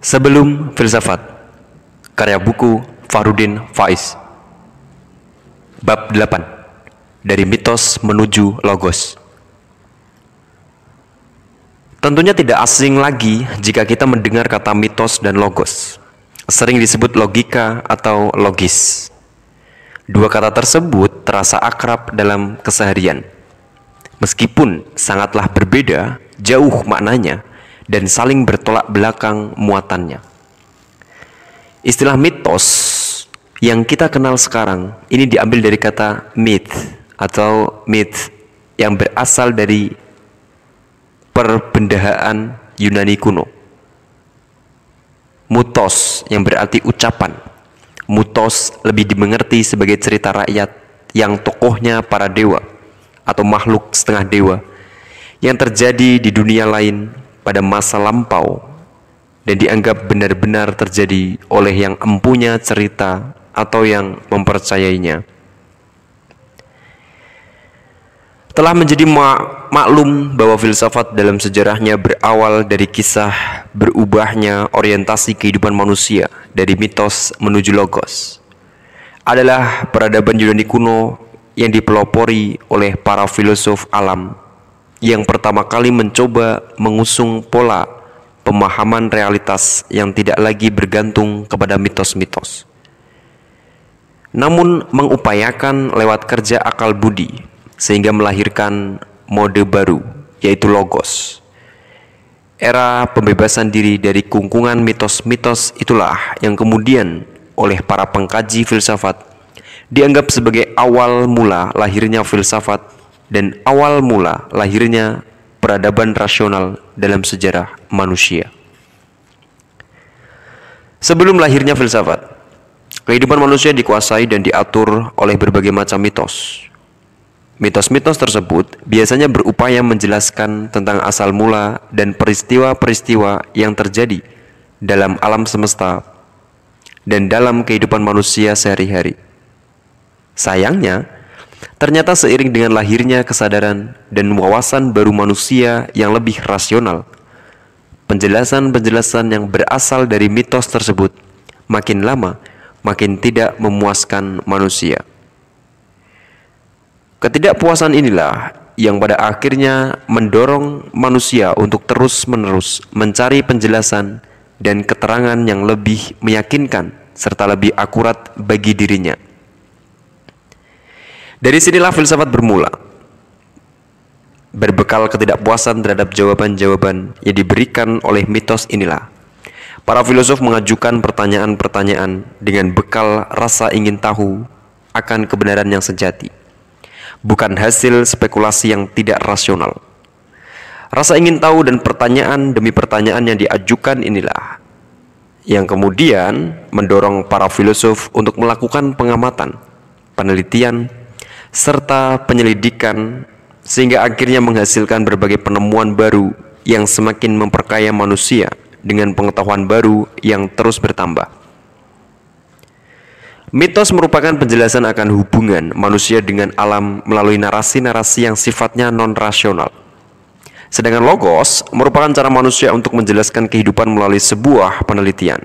Sebelum Filsafat Karya buku Farudin Faiz. Bab 8 Dari Mitos Menuju Logos. Tentunya tidak asing lagi jika kita mendengar kata mitos dan logos. Sering disebut logika atau logis. Dua kata tersebut terasa akrab dalam keseharian. Meskipun sangatlah berbeda, jauh maknanya dan saling bertolak belakang muatannya. Istilah mitos yang kita kenal sekarang ini diambil dari kata myth atau myth yang berasal dari perbendaharaan Yunani kuno. Mutos yang berarti ucapan. Mutos lebih dimengerti sebagai cerita rakyat yang tokohnya para dewa atau makhluk setengah dewa yang terjadi di dunia lain pada masa lampau dan dianggap benar-benar terjadi oleh yang empunya cerita atau yang mempercayainya. Telah menjadi mak maklum bahwa filsafat dalam sejarahnya berawal dari kisah berubahnya orientasi kehidupan manusia dari mitos menuju logos. Adalah peradaban Yunani kuno yang dipelopori oleh para filosof alam yang pertama kali mencoba mengusung pola pemahaman realitas yang tidak lagi bergantung kepada mitos-mitos. Namun mengupayakan lewat kerja akal budi sehingga melahirkan mode baru yaitu logos. Era pembebasan diri dari kungkungan mitos-mitos itulah yang kemudian oleh para pengkaji filsafat dianggap sebagai awal mula lahirnya filsafat dan awal mula lahirnya peradaban rasional dalam sejarah manusia. Sebelum lahirnya filsafat, kehidupan manusia dikuasai dan diatur oleh berbagai macam mitos. Mitos-mitos tersebut biasanya berupaya menjelaskan tentang asal mula dan peristiwa-peristiwa yang terjadi dalam alam semesta dan dalam kehidupan manusia sehari-hari. Sayangnya, Ternyata seiring dengan lahirnya kesadaran dan wawasan baru manusia yang lebih rasional, penjelasan-penjelasan yang berasal dari mitos tersebut makin lama makin tidak memuaskan manusia. Ketidakpuasan inilah yang pada akhirnya mendorong manusia untuk terus-menerus mencari penjelasan dan keterangan yang lebih meyakinkan serta lebih akurat bagi dirinya. Dari sinilah filsafat bermula. Berbekal ketidakpuasan terhadap jawaban-jawaban yang diberikan oleh mitos inilah, para filosof mengajukan pertanyaan-pertanyaan dengan bekal rasa ingin tahu akan kebenaran yang sejati, bukan hasil spekulasi yang tidak rasional. Rasa ingin tahu dan pertanyaan demi pertanyaan yang diajukan inilah yang kemudian mendorong para filosof untuk melakukan pengamatan, penelitian, serta penyelidikan sehingga akhirnya menghasilkan berbagai penemuan baru yang semakin memperkaya manusia dengan pengetahuan baru yang terus bertambah. Mitos merupakan penjelasan akan hubungan manusia dengan alam melalui narasi-narasi yang sifatnya non-rasional. Sedangkan logos merupakan cara manusia untuk menjelaskan kehidupan melalui sebuah penelitian.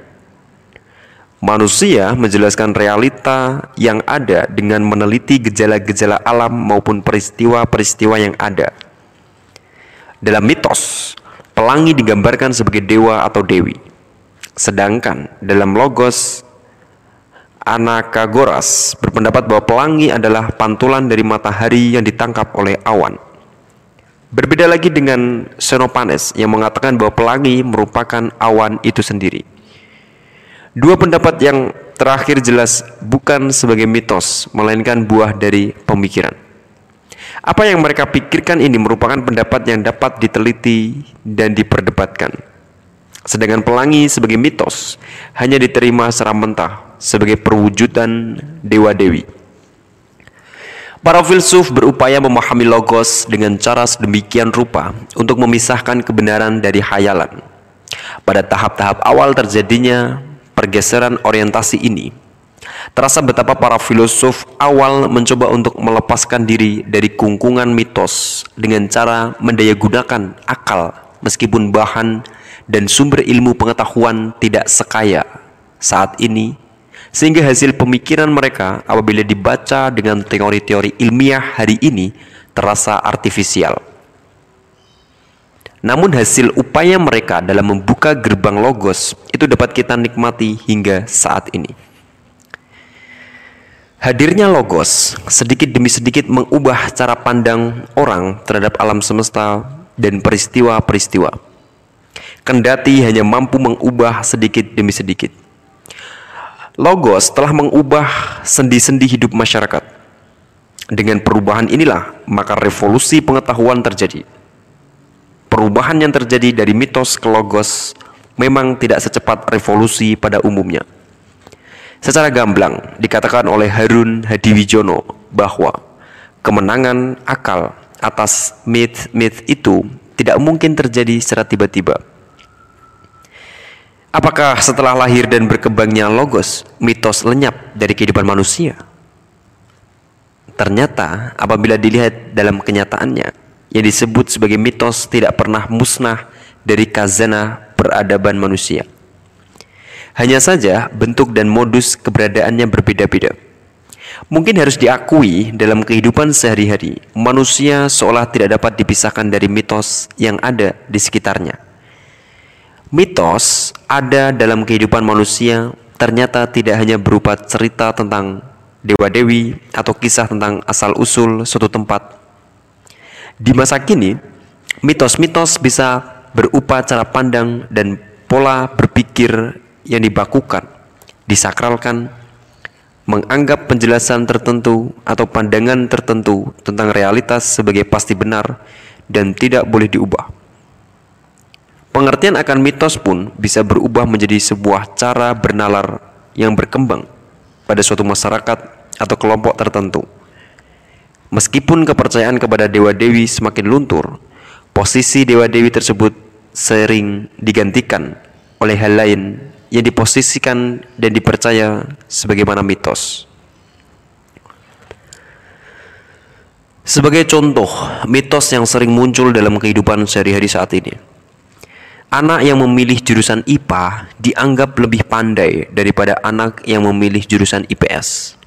Manusia menjelaskan realita yang ada dengan meneliti gejala-gejala alam maupun peristiwa-peristiwa yang ada. Dalam mitos, pelangi digambarkan sebagai dewa atau dewi. Sedangkan dalam logos, Anakagoras berpendapat bahwa pelangi adalah pantulan dari matahari yang ditangkap oleh awan. Berbeda lagi dengan Xenopanes yang mengatakan bahwa pelangi merupakan awan itu sendiri. Dua pendapat yang terakhir jelas bukan sebagai mitos, melainkan buah dari pemikiran. Apa yang mereka pikirkan ini merupakan pendapat yang dapat diteliti dan diperdebatkan. Sedangkan pelangi sebagai mitos hanya diterima secara mentah sebagai perwujudan dewa-dewi. Para filsuf berupaya memahami logos dengan cara sedemikian rupa untuk memisahkan kebenaran dari hayalan. Pada tahap-tahap awal terjadinya pergeseran orientasi ini, terasa betapa para filosof awal mencoba untuk melepaskan diri dari kungkungan mitos dengan cara mendayagunakan akal meskipun bahan dan sumber ilmu pengetahuan tidak sekaya saat ini sehingga hasil pemikiran mereka apabila dibaca dengan teori-teori ilmiah hari ini terasa artifisial. Namun hasil upaya mereka dalam membuka gerbang logos itu dapat kita nikmati hingga saat ini. Hadirnya logos sedikit demi sedikit mengubah cara pandang orang terhadap alam semesta dan peristiwa-peristiwa. Kendati hanya mampu mengubah sedikit demi sedikit. Logos telah mengubah sendi-sendi hidup masyarakat. Dengan perubahan inilah maka revolusi pengetahuan terjadi perubahan yang terjadi dari mitos ke logos memang tidak secepat revolusi pada umumnya. Secara gamblang dikatakan oleh Harun Hadiwijono bahwa kemenangan akal atas myth-myth itu tidak mungkin terjadi secara tiba-tiba. Apakah setelah lahir dan berkembangnya logos, mitos lenyap dari kehidupan manusia? Ternyata apabila dilihat dalam kenyataannya, yang disebut sebagai mitos tidak pernah musnah dari kazana peradaban manusia. Hanya saja bentuk dan modus keberadaannya berbeda-beda. Mungkin harus diakui dalam kehidupan sehari-hari, manusia seolah tidak dapat dipisahkan dari mitos yang ada di sekitarnya. Mitos ada dalam kehidupan manusia ternyata tidak hanya berupa cerita tentang dewa-dewi atau kisah tentang asal-usul suatu tempat di masa kini, mitos-mitos bisa berupa cara pandang dan pola berpikir yang dibakukan, disakralkan, menganggap penjelasan tertentu atau pandangan tertentu tentang realitas sebagai pasti benar dan tidak boleh diubah. Pengertian akan mitos pun bisa berubah menjadi sebuah cara bernalar yang berkembang pada suatu masyarakat atau kelompok tertentu. Meskipun kepercayaan kepada dewa-dewi semakin luntur, posisi dewa-dewi tersebut sering digantikan oleh hal lain yang diposisikan dan dipercaya sebagaimana mitos. Sebagai contoh, mitos yang sering muncul dalam kehidupan sehari-hari saat ini. Anak yang memilih jurusan IPA dianggap lebih pandai daripada anak yang memilih jurusan IPS.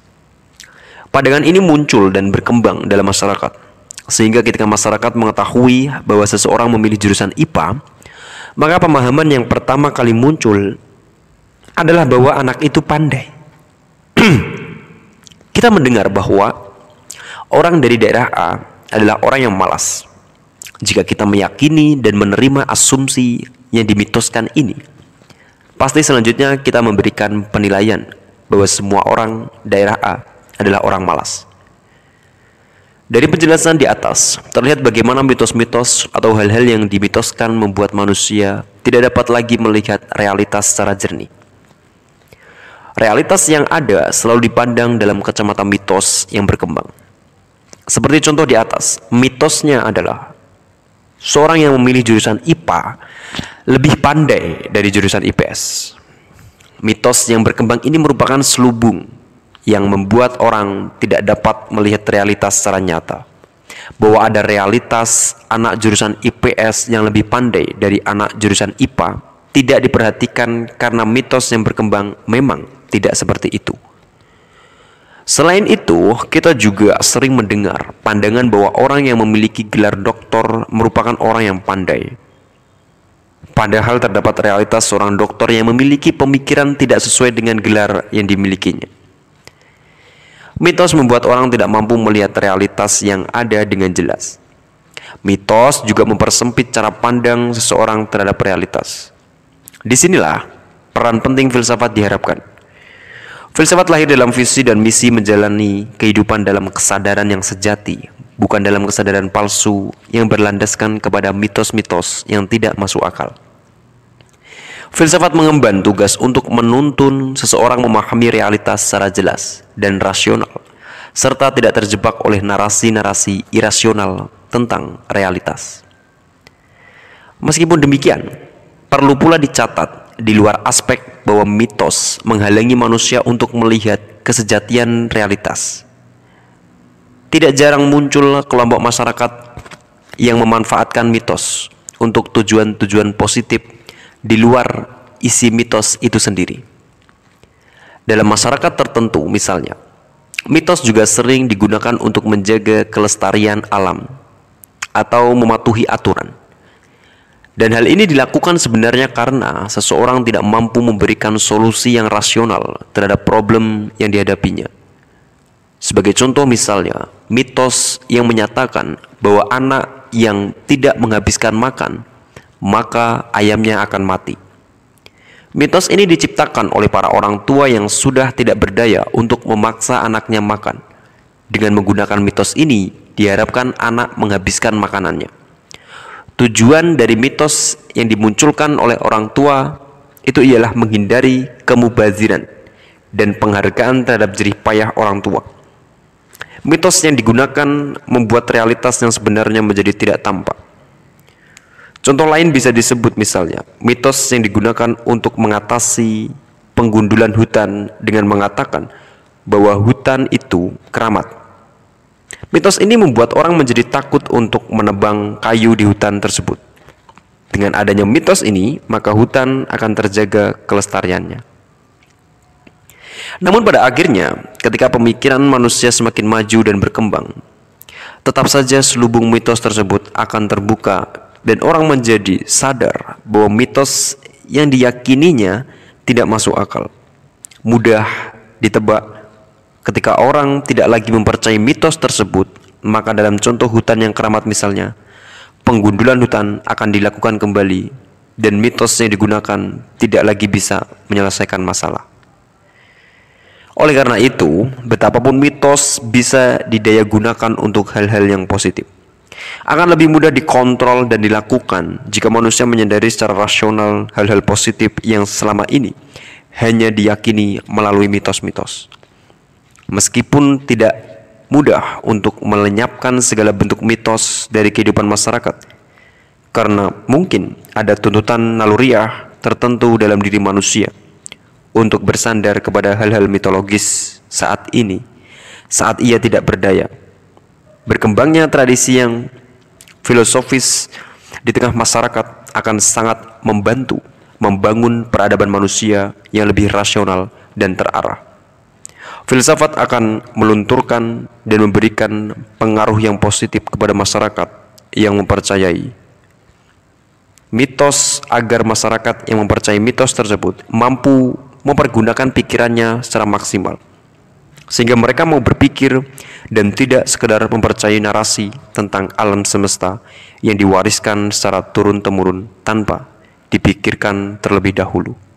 Pandangan ini muncul dan berkembang dalam masyarakat. Sehingga ketika masyarakat mengetahui bahwa seseorang memilih jurusan IPA, maka pemahaman yang pertama kali muncul adalah bahwa anak itu pandai. Kita mendengar bahwa orang dari daerah A adalah orang yang malas. Jika kita meyakini dan menerima asumsi yang dimitoskan ini, pasti selanjutnya kita memberikan penilaian bahwa semua orang daerah A adalah orang malas. Dari penjelasan di atas, terlihat bagaimana mitos-mitos atau hal-hal yang dimitoskan membuat manusia tidak dapat lagi melihat realitas secara jernih. Realitas yang ada selalu dipandang dalam kacamata mitos yang berkembang. Seperti contoh di atas, mitosnya adalah seorang yang memilih jurusan IPA lebih pandai dari jurusan IPS. Mitos yang berkembang ini merupakan selubung yang membuat orang tidak dapat melihat realitas secara nyata. Bahwa ada realitas anak jurusan IPS yang lebih pandai dari anak jurusan IPA tidak diperhatikan karena mitos yang berkembang memang tidak seperti itu. Selain itu, kita juga sering mendengar pandangan bahwa orang yang memiliki gelar doktor merupakan orang yang pandai. Padahal terdapat realitas seorang dokter yang memiliki pemikiran tidak sesuai dengan gelar yang dimilikinya. Mitos membuat orang tidak mampu melihat realitas yang ada dengan jelas. Mitos juga mempersempit cara pandang seseorang terhadap realitas. Di sinilah peran penting filsafat diharapkan. Filsafat lahir dalam visi dan misi menjalani kehidupan dalam kesadaran yang sejati, bukan dalam kesadaran palsu yang berlandaskan kepada mitos-mitos yang tidak masuk akal. Filsafat mengemban tugas untuk menuntun seseorang memahami realitas secara jelas dan rasional, serta tidak terjebak oleh narasi-narasi irasional tentang realitas. Meskipun demikian, perlu pula dicatat di luar aspek bahwa mitos menghalangi manusia untuk melihat kesejatian realitas. Tidak jarang muncul kelompok masyarakat yang memanfaatkan mitos untuk tujuan-tujuan positif di luar isi mitos itu sendiri. Dalam masyarakat tertentu misalnya, mitos juga sering digunakan untuk menjaga kelestarian alam atau mematuhi aturan. Dan hal ini dilakukan sebenarnya karena seseorang tidak mampu memberikan solusi yang rasional terhadap problem yang dihadapinya. Sebagai contoh misalnya, mitos yang menyatakan bahwa anak yang tidak menghabiskan makan, maka ayamnya akan mati. Mitos ini diciptakan oleh para orang tua yang sudah tidak berdaya untuk memaksa anaknya makan. Dengan menggunakan mitos ini, diharapkan anak menghabiskan makanannya. Tujuan dari mitos yang dimunculkan oleh orang tua itu ialah menghindari kemubaziran dan penghargaan terhadap jerih payah orang tua. Mitos yang digunakan membuat realitas yang sebenarnya menjadi tidak tampak. Contoh lain bisa disebut misalnya mitos yang digunakan untuk mengatasi penggundulan hutan dengan mengatakan bahwa hutan itu keramat. Mitos ini membuat orang menjadi takut untuk menebang kayu di hutan tersebut. Dengan adanya mitos ini, maka hutan akan terjaga kelestariannya. Namun pada akhirnya, ketika pemikiran manusia semakin maju dan berkembang, tetap saja selubung mitos tersebut akan terbuka dan orang menjadi sadar bahwa mitos yang diyakininya tidak masuk akal. Mudah ditebak Ketika orang tidak lagi mempercayai mitos tersebut, maka dalam contoh hutan yang keramat misalnya, penggundulan hutan akan dilakukan kembali dan mitos yang digunakan tidak lagi bisa menyelesaikan masalah. Oleh karena itu, betapapun mitos bisa didaya gunakan untuk hal-hal yang positif. Akan lebih mudah dikontrol dan dilakukan jika manusia menyadari secara rasional hal-hal positif yang selama ini hanya diyakini melalui mitos-mitos. Meskipun tidak mudah untuk melenyapkan segala bentuk mitos dari kehidupan masyarakat, karena mungkin ada tuntutan naluriah tertentu dalam diri manusia untuk bersandar kepada hal-hal mitologis saat ini, saat ia tidak berdaya. Berkembangnya tradisi yang filosofis di tengah masyarakat akan sangat membantu membangun peradaban manusia yang lebih rasional dan terarah. Filsafat akan melunturkan dan memberikan pengaruh yang positif kepada masyarakat yang mempercayai mitos agar masyarakat yang mempercayai mitos tersebut mampu mempergunakan pikirannya secara maksimal sehingga mereka mau berpikir dan tidak sekedar mempercayai narasi tentang alam semesta yang diwariskan secara turun-temurun tanpa dipikirkan terlebih dahulu.